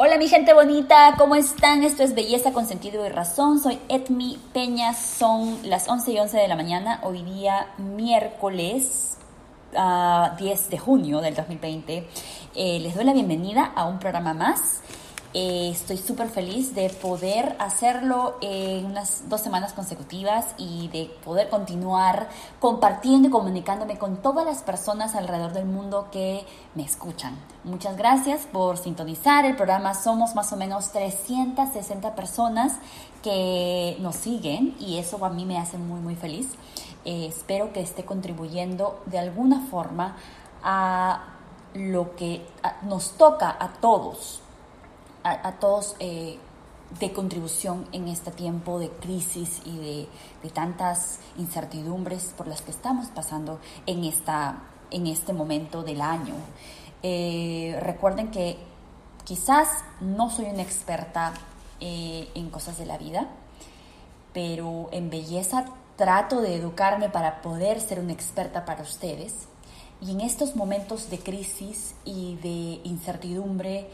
Hola mi gente bonita, ¿cómo están? Esto es Belleza con Sentido y Razón. Soy Etmi Peña, son las 11 y 11 de la mañana, hoy día miércoles 10 ah, de junio del 2020. Eh, les doy la bienvenida a un programa más. Eh, estoy súper feliz de poder hacerlo en unas dos semanas consecutivas y de poder continuar compartiendo y comunicándome con todas las personas alrededor del mundo que me escuchan. Muchas gracias por sintonizar el programa. Somos más o menos 360 personas que nos siguen y eso a mí me hace muy muy feliz. Eh, espero que esté contribuyendo de alguna forma a lo que nos toca a todos a, todos eh, de contribución en este tiempo de crisis y de, tantas incertidumbres por las que estamos pasando en, esta, en este momento del año. Eh, recuerden que quizás no soy una experta eh, en cosas de la vida, pero en belleza trato de educarme para poder ser una experta para ustedes. Y en estos momentos de crisis y de incertidumbre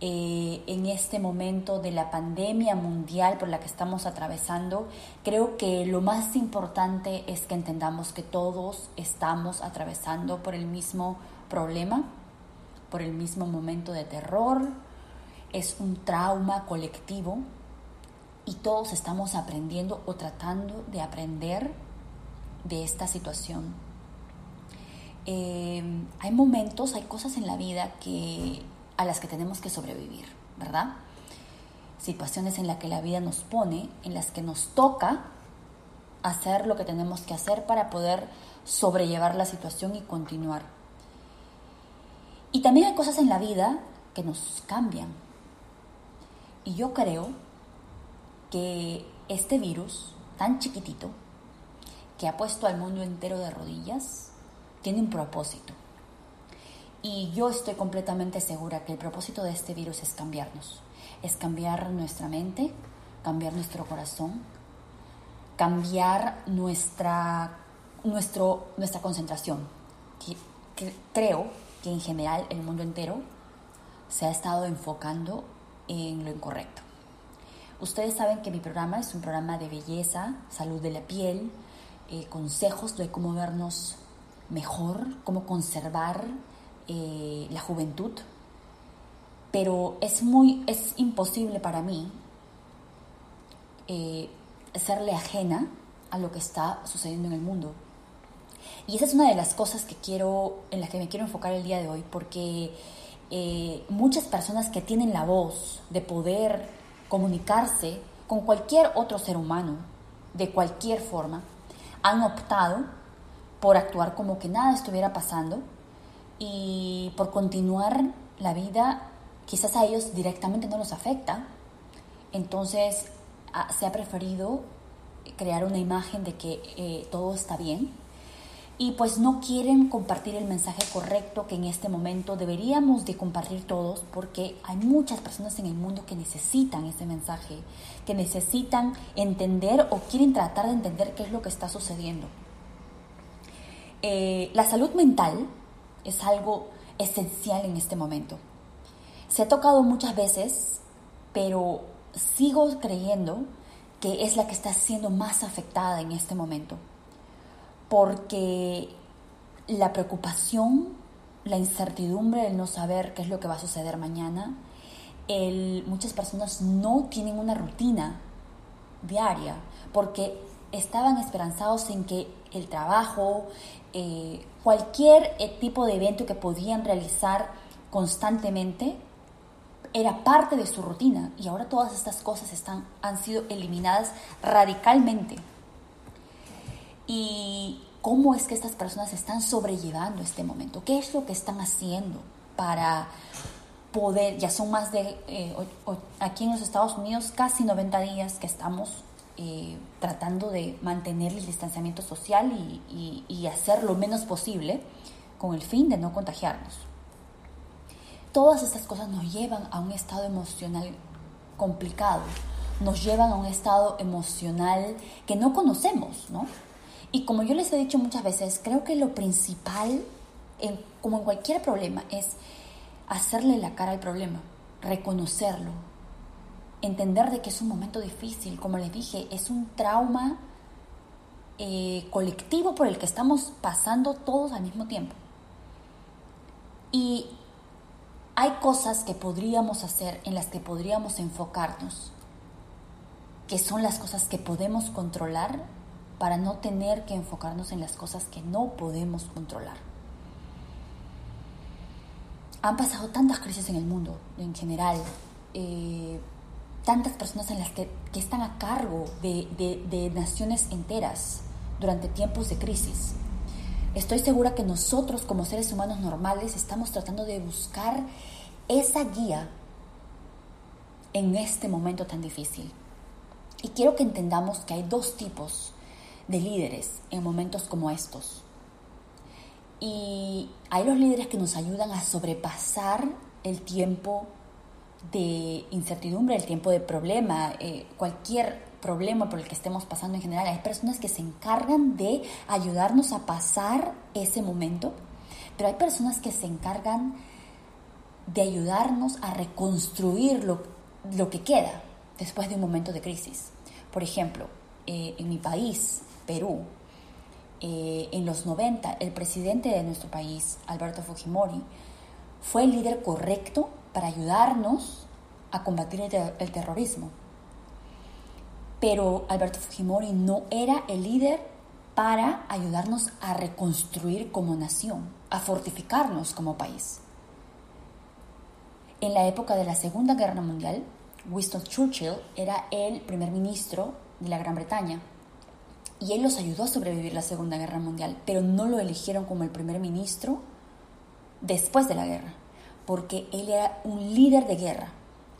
eh, en este momento de la pandemia mundial por la que estamos atravesando, creo que lo más importante es que entendamos que todos estamos atravesando por el mismo problema, por el mismo momento de terror, es un trauma colectivo y todos estamos aprendiendo o tratando de aprender de esta situación. Eh, hay momentos, hay cosas en la vida que a las que tenemos que sobrevivir, ¿verdad? Situaciones en las que la vida nos pone, en las que nos toca hacer lo que tenemos que hacer para poder sobrellevar la situación y continuar. Y también hay cosas en la vida que nos cambian. Y yo creo que este virus tan chiquitito, que ha puesto al mundo entero de rodillas, tiene un propósito. Y yo estoy completamente segura que el propósito de este virus es cambiarnos, es cambiar nuestra mente, cambiar nuestro corazón, cambiar nuestra, nuestro, nuestra concentración. creo que en general el mundo entero se ha estado enfocando en lo incorrecto. Ustedes saben que mi programa es un programa de belleza, salud de la piel, eh, consejos de cómo vernos mejor, cómo conservar eh, la juventud, pero es muy, es imposible para mí eh, serle ajena a lo que está sucediendo en el mundo. Y esa es una de las cosas que quiero, en las que me quiero enfocar el día de hoy, porque eh, muchas personas que tienen la voz de poder comunicarse con cualquier otro ser humano, de cualquier forma, han optado por actuar como que nada estuviera pasando y por continuar la vida, quizás a ellos directamente no los afecta. Entonces ah, se ha preferido crear una imagen de que eh, todo está bien y pues no quieren compartir el mensaje correcto que en este momento deberíamos de compartir todos porque hay muchas personas en el mundo que necesitan ese mensaje, que necesitan entender o quieren tratar de entender qué es lo que está sucediendo. Eh, la salud mental es algo esencial en este momento. Se ha tocado muchas veces, pero sigo creyendo que es la que está siendo más afectada en este momento, porque la preocupación, la incertidumbre, el no saber qué es lo que va a suceder mañana, muchas personas no tienen una rutina diaria, porque estaban esperanzados en que el trabajo, eh, cualquier eh, tipo de evento que podían realizar constantemente era parte de su rutina y ahora todas estas cosas están, han sido eliminadas radicalmente. ¿Y cómo es que estas personas están sobrellevando este momento? ¿Qué es lo que están haciendo para poder, ya son más de, eh, aquí en los Estados Unidos, casi 90 días que estamos eh, tratando de mantener el distanciamiento social y, hacer lo menos posible con el fin de no contagiarnos. Todas estas cosas nos llevan a un estado emocional complicado, nos llevan a un estado emocional que no conocemos, ¿no? Y como yo les he dicho muchas veces, creo que lo principal, como en cualquier problema, es hacerle la cara al problema. reconocerlo, entender de que es un momento difícil, como les dije, es un trauma eh, colectivo por el que estamos pasando todos al mismo tiempo. Y hay cosas que podríamos hacer, en las que podríamos enfocarnos, que son las cosas que podemos controlar para no tener que enfocarnos en las cosas que no podemos controlar. Han pasado tantas crisis en el mundo en general, eh, tantas personas en las que, están a cargo de, de naciones enteras durante tiempos de crisis. Estoy segura que nosotros como seres humanos normales estamos tratando de buscar esa guía en este momento tan difícil. Y quiero que entendamos que hay dos tipos de líderes en momentos como estos. Y hay los líderes que nos ayudan a sobrepasar el tiempo de incertidumbre, el tiempo de problema, eh, cualquier problema por el que estemos pasando en general. Hay personas que se encargan de ayudarnos a pasar ese momento, pero hay personas que se encargan de ayudarnos a reconstruir lo, lo que queda después de un momento de crisis. Por ejemplo, eh, en mi país, Perú, eh, en los 90, el presidente de nuestro país, Alberto Fujimori, fue el líder correcto para ayudarnos a combatir el, terrorismo. Pero Alberto Fujimori no era el líder para ayudarnos a reconstruir como nación, a fortificarnos como país. En la época de la Segunda Guerra Mundial, Winston Churchill era el primer ministro de la Gran Bretaña y él los ayudó a sobrevivir la Segunda Guerra Mundial, pero no lo eligieron como el primer ministro después de la guerra, porque él era un líder de guerra,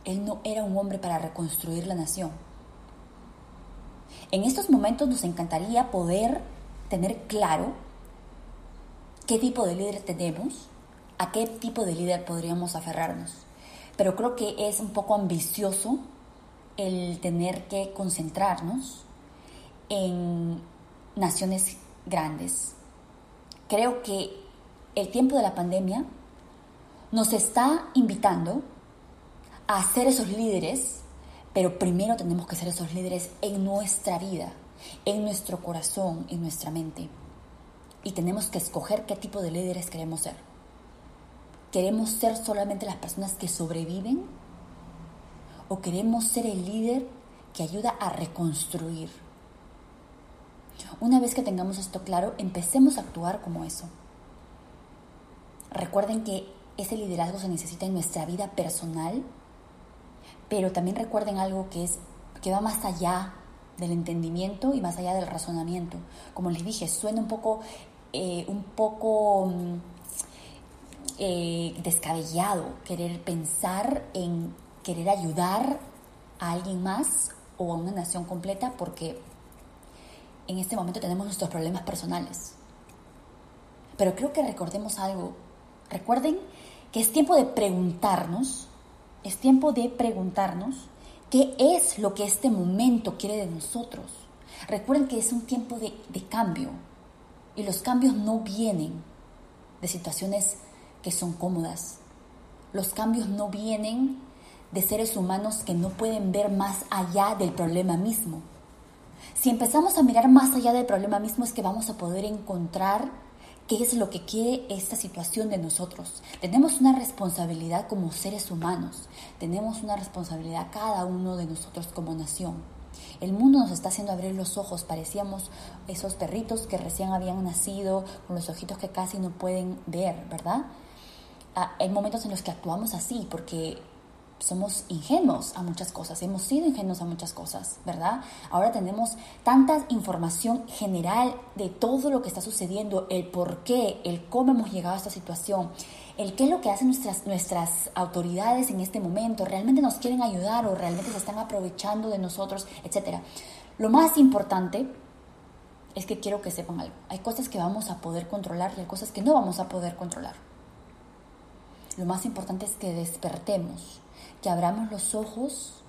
él no era un hombre para reconstruir la nación. En estos momentos nos encantaría poder tener claro qué tipo de líder tenemos, a qué tipo de líder podríamos aferrarnos pero creo que es un poco ambicioso el tener que concentrarnos en naciones grandes. Creo que el tiempo de la pandemia nos está invitando a ser esos líderes, pero primero tenemos que ser esos líderes en nuestra vida, en nuestro corazón, en nuestra mente. Y tenemos que escoger qué tipo de líderes queremos ser. ¿Queremos ser solamente las personas que sobreviven? ¿O queremos ser el líder que ayuda a reconstruir? Una vez que tengamos esto claro, empecemos a actuar como eso. Recuerden que ese liderazgo se necesita en nuestra vida personal, pero también recuerden algo que es que va más allá del entendimiento y más allá del razonamiento. Como les dije, suena un poco, eh, un poco mm, eh, descabellado querer pensar en querer ayudar a alguien más o a una nación completa porque en este momento tenemos nuestros problemas personales. Pero creo que recordemos algo. Recuerden que es tiempo de preguntarnos, es tiempo de preguntarnos qué es lo que este momento quiere de nosotros. Recuerden que es un tiempo de, de cambio y los cambios no vienen de situaciones que son cómodas. Los cambios no vienen de seres humanos que no pueden ver más allá del problema mismo. Si empezamos a mirar más allá del problema mismo es que vamos a poder encontrar qué es lo que quiere esta situación de nosotros. Tenemos una responsabilidad como seres humanos, tenemos una responsabilidad cada uno de nosotros como nación. El mundo nos está haciendo abrir los ojos, parecíamos esos perritos que recién habían nacido, con los ojitos que casi no pueden ver, ¿verdad? Ah, hay momentos en los que actuamos así porque somos ingenuos a muchas cosas, hemos sido ingenuos a muchas cosas, ¿verdad? Ahora tenemos tanta información general de todo lo que está sucediendo, el por qué, el cómo hemos llegado a esta situación, el qué es lo que hacen nuestras, nuestras autoridades en este momento, realmente nos quieren ayudar o realmente se están aprovechando de nosotros, etc. Lo más importante es que quiero que sepan algo, hay cosas que vamos a poder controlar y hay cosas que no vamos a poder controlar. Lo más importante es que despertemos, que abramos los ojos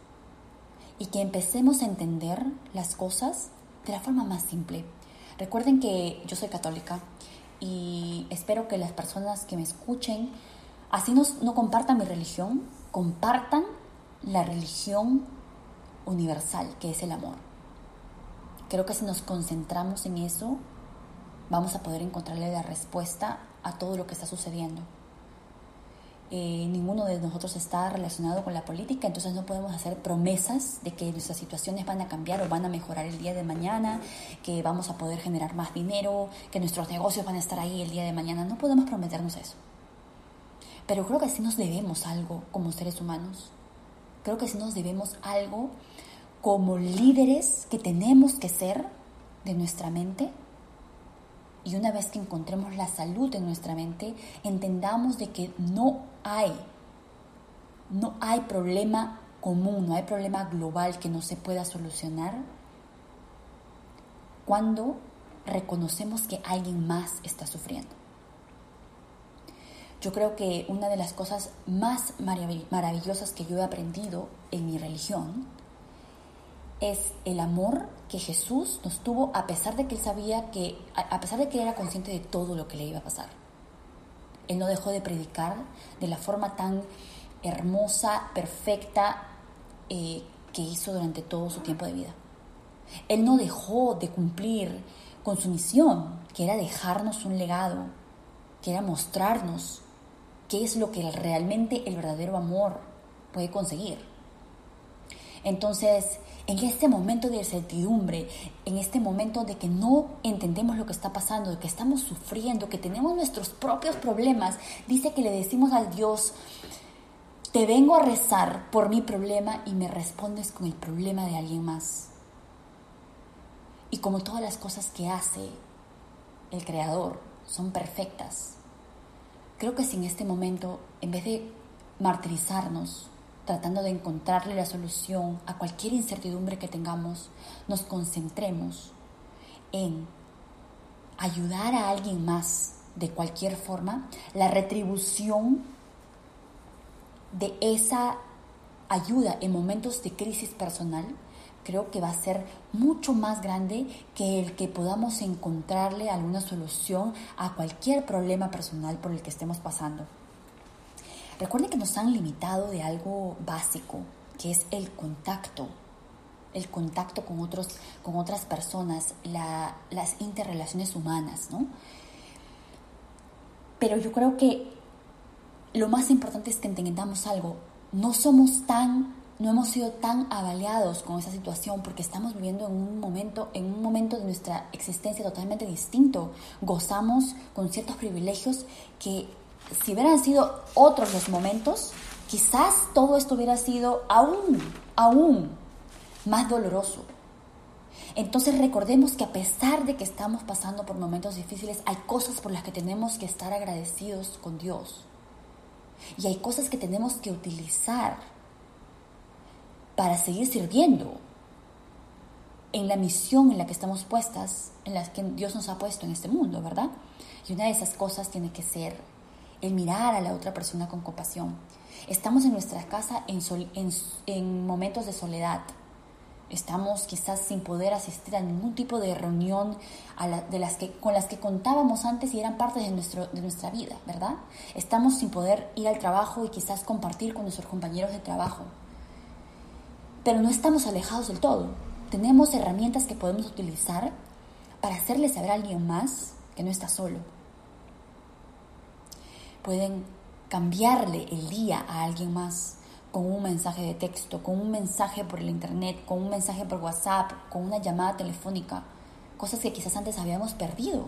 y que empecemos a entender las cosas de la forma más simple. Recuerden que yo soy católica y espero que las personas que me escuchen Así no, no compartan mi religión, compartan la religión universal, que es el amor. Creo que si nos concentramos en eso, vamos a poder encontrarle la respuesta a todo lo que está sucediendo. Eh, ninguno de nosotros está relacionado con la política, entonces no podemos hacer promesas de que nuestras situaciones van a cambiar o van a mejorar el día de mañana, que vamos a poder generar más dinero, que nuestros negocios van a estar ahí el día de mañana. No podemos prometernos eso. Pero creo que sí nos debemos algo como seres humanos. Creo que sí nos debemos algo como líderes que tenemos que ser de nuestra mente y una vez que encontremos la salud en nuestra mente, entendamos de que no hay, no hay problema común, no hay problema global que no se pueda solucionar cuando reconocemos que alguien más está sufriendo. Yo creo que una de las cosas más maravillosas que yo he aprendido en mi religión es el amor que Jesús nos tuvo a pesar de que él sabía que, a pesar de que era consciente de todo lo que le iba a pasar. Él no dejó de predicar de la forma tan hermosa, perfecta eh, que hizo durante todo su tiempo de vida. Él no dejó de cumplir con su misión, que era dejarnos un legado, que era mostrarnos qué es lo que realmente el verdadero amor puede conseguir. Entonces, en este momento de incertidumbre, en este momento de que no entendemos lo que está pasando, de que estamos sufriendo, que tenemos nuestros propios problemas, dice que le decimos al Dios, te vengo a rezar por mi problema y me respondes con el problema de alguien más. Y como todas las cosas que hace el Creador son perfectas, creo que si en este momento, en vez de martirizarnos, tratando de encontrarle la solución a cualquier incertidumbre que tengamos, nos concentremos en ayudar a alguien más de cualquier forma, la retribución de esa ayuda en momentos de crisis personal, creo que va a ser mucho más grande que el que podamos encontrarle alguna solución a cualquier problema personal por el que estemos pasando. Recuerden que nos han limitado de algo básico, que es el contacto, el contacto con, otros, con otras personas, las interrelaciones humanas, ¿no? Pero yo creo que lo más importante es que entendamos algo. No somos tan, no hemos sido tan avaliados con esa situación porque estamos viviendo en un momento, en un momento de nuestra existencia totalmente distinto. Gozamos con ciertos privilegios que si hubieran sido otros los momentos, quizás todo esto hubiera sido aún, aún más doloroso. Entonces recordemos que a pesar de que estamos pasando por momentos difíciles, hay cosas por las que tenemos que estar agradecidos con Dios. Y hay cosas que tenemos que utilizar para seguir sirviendo en la misión en la que estamos puestas, en la que Dios nos ha puesto en este mundo, ¿verdad? Y una de esas cosas tiene que ser el mirar a la otra persona con compasión. Estamos en nuestra casa en, en, momentos de soledad. Estamos quizás sin poder asistir a ningún tipo de reunión de las que, con las que contábamos antes y eran parte de, nuestro, de nuestra vida, ¿verdad? Estamos sin poder ir al trabajo y quizás compartir con nuestros compañeros de trabajo. Pero no estamos alejados del todo. Tenemos herramientas que podemos utilizar para hacerle saber a alguien más que no está solo pueden cambiarle el día a alguien más con un mensaje de texto, con un mensaje por el internet, con un mensaje por WhatsApp, con una llamada telefónica, cosas que quizás antes habíamos perdido.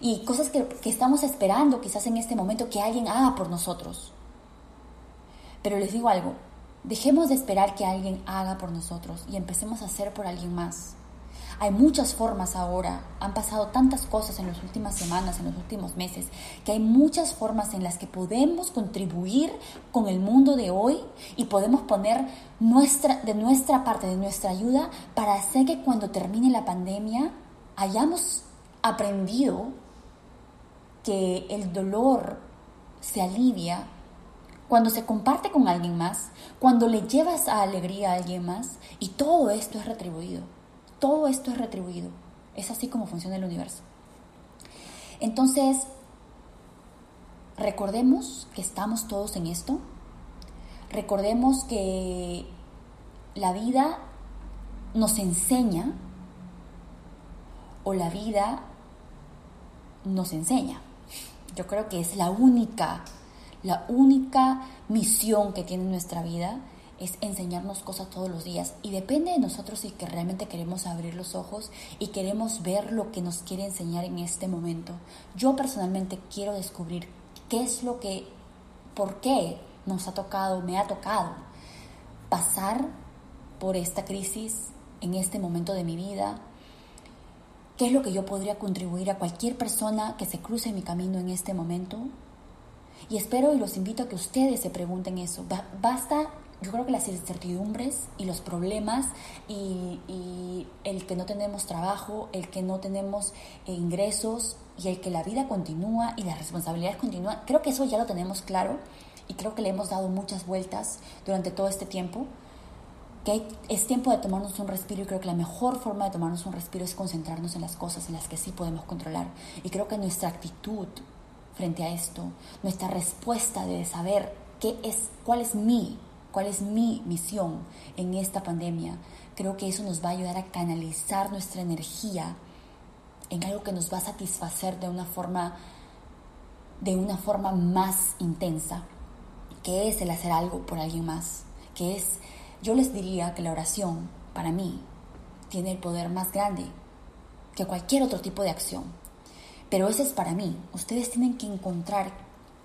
Y cosas que, que estamos esperando quizás en este momento que alguien haga por nosotros. Pero les digo algo, dejemos de esperar que alguien haga por nosotros y empecemos a hacer por alguien más. Hay muchas formas ahora, han pasado tantas cosas en las últimas semanas, en los últimos meses, que hay muchas formas en las que podemos contribuir con el mundo de hoy y podemos poner nuestra, de nuestra parte, de nuestra ayuda, para hacer que cuando termine la pandemia hayamos aprendido que el dolor se alivia cuando se comparte con alguien más, cuando le llevas a alegría a alguien más y todo esto es retribuido. Todo esto es retribuido. Es así como funciona el universo. Entonces, recordemos que estamos todos en esto. Recordemos que la vida nos enseña o la vida nos enseña. Yo creo que es la única, la única misión que tiene nuestra vida es enseñarnos cosas todos los días y depende de nosotros si que realmente queremos abrir los ojos y queremos ver lo que nos quiere enseñar en este momento. Yo personalmente quiero descubrir qué es lo que, por qué nos ha tocado, me ha tocado pasar por esta crisis en este momento de mi vida, qué es lo que yo podría contribuir a cualquier persona que se cruce en mi camino en este momento. Y espero y los invito a que ustedes se pregunten eso. Basta yo creo que las incertidumbres y los problemas y, el que no tenemos trabajo, el que no tenemos eh, ingresos y el que la vida continúa y las responsabilidades continúan, creo que eso ya lo tenemos claro y creo que le hemos dado muchas vueltas durante todo este tiempo, que es tiempo de tomarnos un respiro y creo que la mejor forma de tomarnos un respiro es concentrarnos en las cosas en las que sí podemos controlar. Y creo que nuestra actitud frente a esto, nuestra respuesta de saber qué es, cuál es mi cuál es mi misión en esta pandemia, creo que eso nos va a ayudar a canalizar nuestra energía en algo que nos va a satisfacer de una forma de una forma más intensa, que es el hacer algo por alguien más, que es yo les diría que la oración para mí tiene el poder más grande que cualquier otro tipo de acción. Pero eso es para mí. Ustedes tienen que encontrar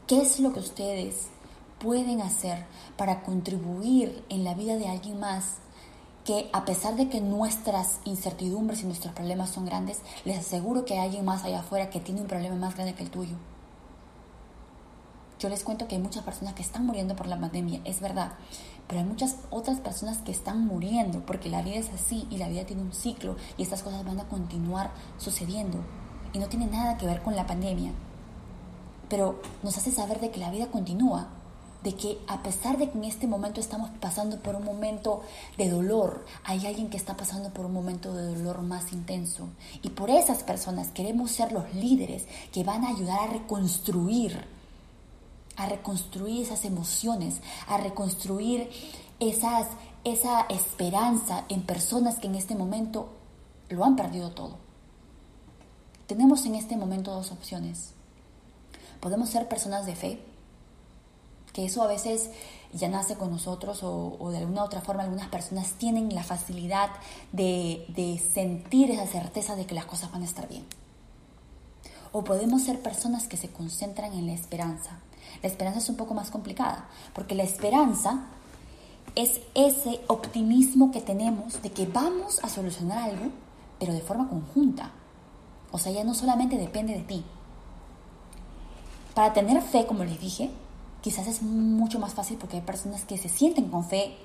qué es lo que ustedes pueden hacer para contribuir en la vida de alguien más que a pesar de que nuestras incertidumbres y nuestros problemas son grandes, les aseguro que hay alguien más allá afuera que tiene un problema más grande que el tuyo. Yo les cuento que hay muchas personas que están muriendo por la pandemia, es verdad, pero hay muchas otras personas que están muriendo porque la vida es así y la vida tiene un ciclo y estas cosas van a continuar sucediendo y no tiene nada que ver con la pandemia. Pero nos hace saber de que la vida continúa de que a pesar de que en este momento estamos pasando por un momento de dolor, hay alguien que está pasando por un momento de dolor más intenso. Y por esas personas queremos ser los líderes que van a ayudar a reconstruir, a reconstruir esas emociones, a reconstruir esas, esa esperanza en personas que en este momento lo han perdido todo. Tenemos en este momento dos opciones. Podemos ser personas de fe, que eso a veces ya nace con nosotros o, de alguna otra forma algunas personas tienen la facilidad de, de sentir esa certeza de que las cosas van a estar bien. O podemos ser personas que se concentran en la esperanza. La esperanza es un poco más complicada, porque la esperanza es ese optimismo que tenemos de que vamos a solucionar algo, pero de forma conjunta. O sea, ya no solamente depende de ti. Para tener fe, como les dije, quizás es mucho más fácil porque hay personas que se sienten con fe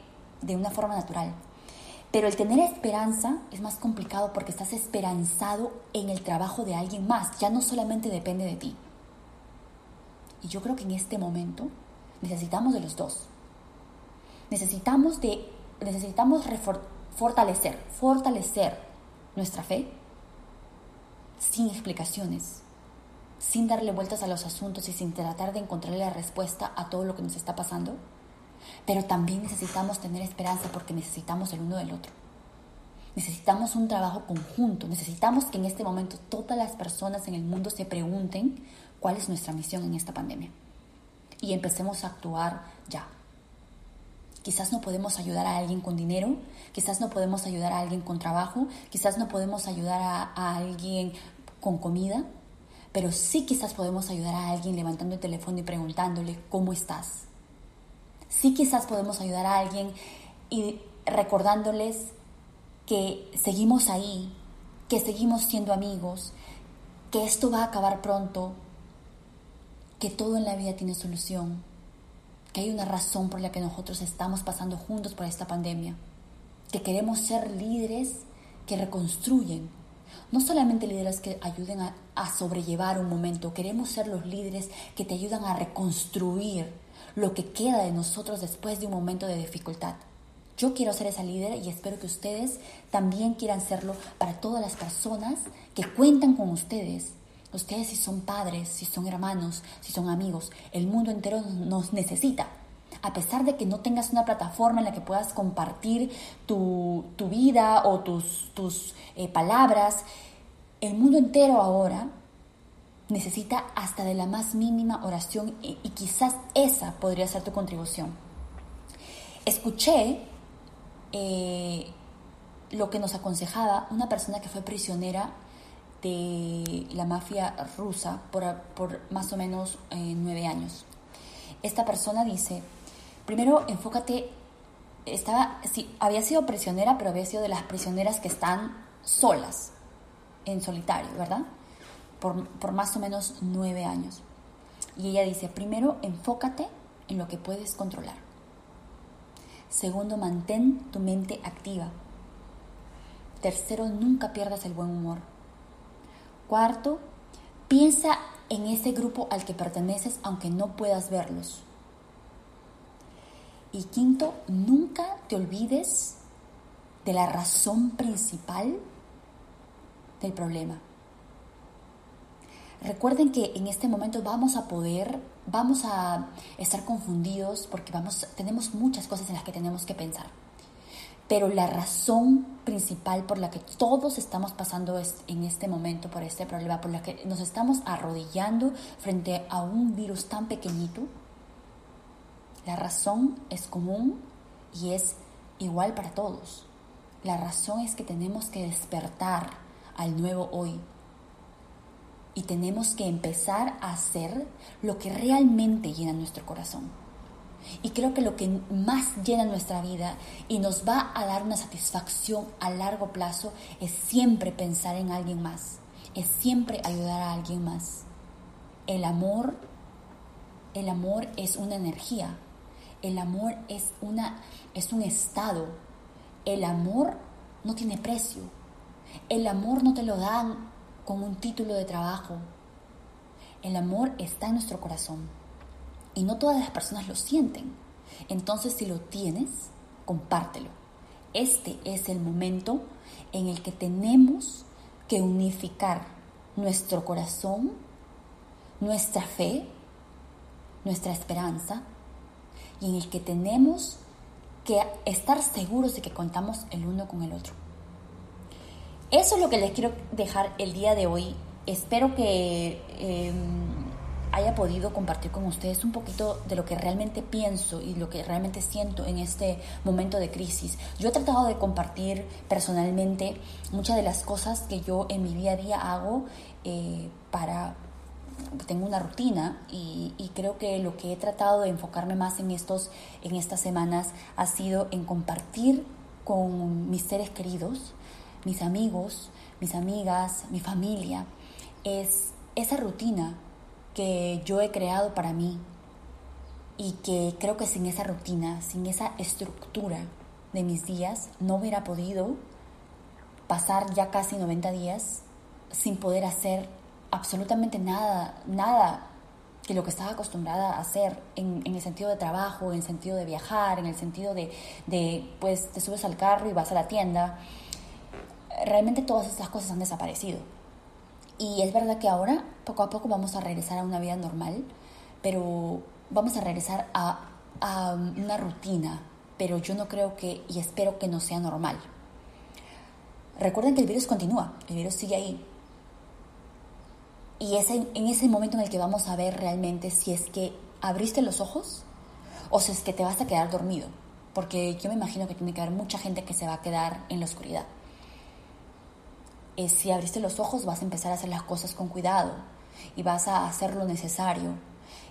de una forma natural. Pero el tener esperanza es más complicado porque estás esperanzado en el trabajo de alguien más, ya no solamente depende de ti. Y yo creo que en este momento necesitamos de los dos. Necesitamos de necesitamos fortalecer, fortalecer nuestra fe sin explicaciones, sin darle vueltas a los asuntos y sin tratar de encontrarle la respuesta a todo lo que nos está pasando. Pero también necesitamos tener esperanza porque necesitamos el uno del otro. Necesitamos un trabajo conjunto. Necesitamos que en este momento todas las personas en el mundo se pregunten cuál es nuestra misión en esta pandemia. Y empecemos a actuar ya. Quizás no podemos ayudar a alguien con dinero, quizás no podemos ayudar a alguien con trabajo, quizás no podemos ayudar a, a alguien con comida, pero sí quizás podemos ayudar a alguien levantando el teléfono y preguntándole cómo estás. Sí quizás podemos ayudar a alguien y recordándoles que seguimos ahí, que seguimos siendo amigos, que esto va a acabar pronto, que todo en la vida tiene solución, que hay una razón por la que nosotros estamos pasando juntos por esta pandemia, que queremos ser líderes que reconstruyen, no solamente líderes que ayuden a, sobrellevar un momento, queremos ser los líderes que te ayudan a reconstruir lo que queda de nosotros después de un momento de dificultad. Yo quiero ser esa líder y espero que ustedes también quieran serlo para todas las personas que cuentan con ustedes. Ustedes si son padres, si son hermanos, si son amigos, el mundo entero nos necesita. A pesar de que no tengas una plataforma en la que puedas compartir tu, vida o tus, tus eh, palabras, el mundo entero ahora necesita hasta de la más mínima oración y, quizás esa podría ser tu contribución. Escuché eh, lo que nos aconsejaba una persona que fue prisionera de la mafia rusa por, por más o menos eh, nueve años. Esta persona dice, primero enfócate, estaba, sí, había sido prisionera, pero había sido de las prisioneras que están solas, en solitario, ¿verdad? Por, por más o menos nueve años. Y ella dice, primero enfócate en lo que puedes controlar. Segundo, mantén tu mente activa. Tercero, nunca pierdas el buen humor. Cuarto, piensa en ese grupo al que perteneces aunque no puedas verlos. Y quinto, nunca te olvides de la razón principal del problema. Recuerden que en este momento vamos a poder, vamos a estar confundidos porque vamos, tenemos muchas cosas en las que tenemos que pensar. Pero la razón principal por la que todos estamos pasando en este momento por este problema, por la que nos estamos arrodillando frente a un virus tan pequeñito, la razón es común y es igual para todos. La razón es que tenemos que despertar al nuevo hoy. Y tenemos que empezar a hacer lo que realmente llena nuestro corazón. Y creo que lo que más llena nuestra vida y nos va a dar una satisfacción a largo plazo es siempre pensar en alguien más, es siempre ayudar a alguien más. El amor, el amor es una energía, el amor es, una, es un estado, el amor no tiene precio, el amor no te lo dan con un título de trabajo, el amor está en nuestro corazón. Y no todas las personas lo sienten. Entonces, si lo tienes, compártelo. Este es el momento en el que tenemos que unificar nuestro corazón, nuestra fe, nuestra esperanza, y en el que tenemos que estar seguros de que contamos el uno con el otro. Eso es lo que les quiero dejar el día de hoy. Espero que... Em, haya podido compartir con ustedes un poquito de lo que realmente pienso y lo que realmente siento en este momento de crisis. Yo he tratado de compartir personalmente muchas de las cosas que yo en mi día a día hago eh, para tengo una rutina y, y, creo que lo que he tratado de enfocarme más en estos en estas semanas ha sido en compartir con mis seres queridos, mis amigos, mis amigas, mi familia, es esa rutina que yo he creado para mí y que creo que sin esa rutina, sin esa estructura de mis días, no hubiera podido pasar ya casi 90 días sin poder hacer absolutamente nada, nada que lo que estaba acostumbrada a hacer en, el sentido de trabajo, en el sentido de viajar, en el sentido de, de, pues, te subes al carro y vas a la tienda. Realmente todas estas cosas han desaparecido. Y es verdad que ahora, poco a poco, vamos a regresar a una vida normal, pero vamos a regresar a, a una rutina, pero yo no creo que, y espero que no sea normal. Recuerden que el virus continúa, el virus sigue ahí. Y es en, ese momento en el que vamos a ver realmente si es que abriste los ojos o si es que te vas a quedar dormido. Porque yo me imagino que tiene que haber mucha gente que se va a quedar en la oscuridad si abriste los ojos vas a empezar a hacer las cosas con cuidado y vas a hacer lo necesario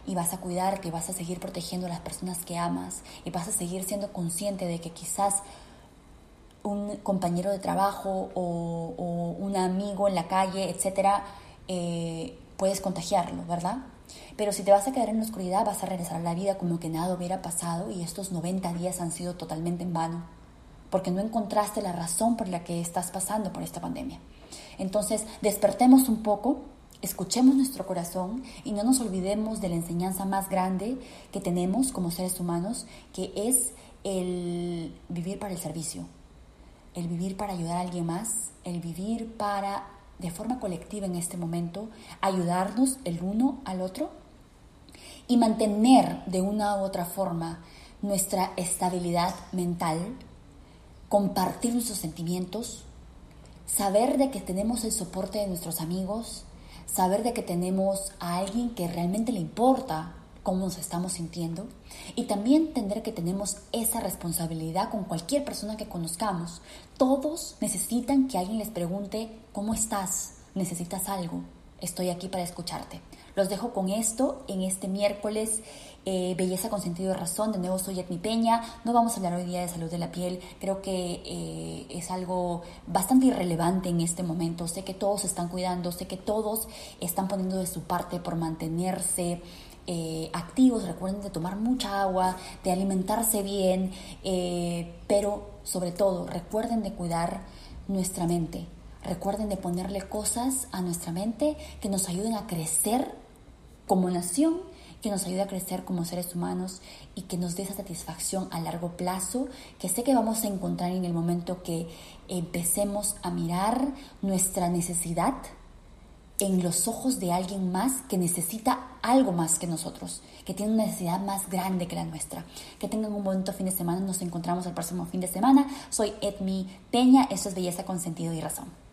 y vas a cuidarte y vas a seguir protegiendo a las personas que amas y vas a seguir siendo consciente de que quizás un compañero de trabajo o, un amigo en la calle, etcétera, eh, puedes contagiarlo, ¿verdad? Pero si te vas a quedar en la oscuridad, vas a regresar a la vida como que nada hubiera pasado y estos 90 días han sido totalmente en vano, porque no encontraste la razón por la que estás pasando por esta pandemia. Entonces, despertemos un poco, escuchemos nuestro corazón y no nos olvidemos de la enseñanza más grande que tenemos como seres humanos, que es el vivir para el servicio, el vivir para ayudar a alguien más, el vivir para de forma colectiva en este momento, ayudarnos el uno al otro y mantener de una u otra forma nuestra estabilidad mental, compartir nuestros sentimientos, saber de que tenemos el soporte de nuestros amigos, saber de que tenemos a alguien que realmente le importa cómo nos estamos sintiendo y también entender que tenemos esa responsabilidad con cualquier persona que conozcamos. Todos necesitan que alguien les pregunte, ¿cómo estás? ¿Necesitas algo? Estoy aquí para escucharte. Los dejo con esto en este miércoles. Eh, belleza con sentido de razón. De nuevo soy Etmi Peña. No vamos a hablar hoy día de salud de la piel. Creo que eh, es algo bastante irrelevante en este momento. Sé que todos están cuidando, sé que todos están poniendo de su parte por mantenerse eh, activos, recuerden de tomar mucha agua, de alimentarse bien, eh, pero sobre todo recuerden de cuidar nuestra mente, recuerden de ponerle cosas a nuestra mente que nos ayuden a crecer como nación, que nos ayude a crecer como seres humanos y que nos dé esa satisfacción a largo plazo que sé que vamos a encontrar en el momento que empecemos a mirar nuestra necesidad en los ojos de alguien más que necesita algo más que nosotros, que tiene una necesidad más grande que la nuestra. Que tengan un bonito fin de semana. Nos encontramos el próximo fin de semana. Soy Edmi Peña. Esto es Belleza con Sentido y Razón.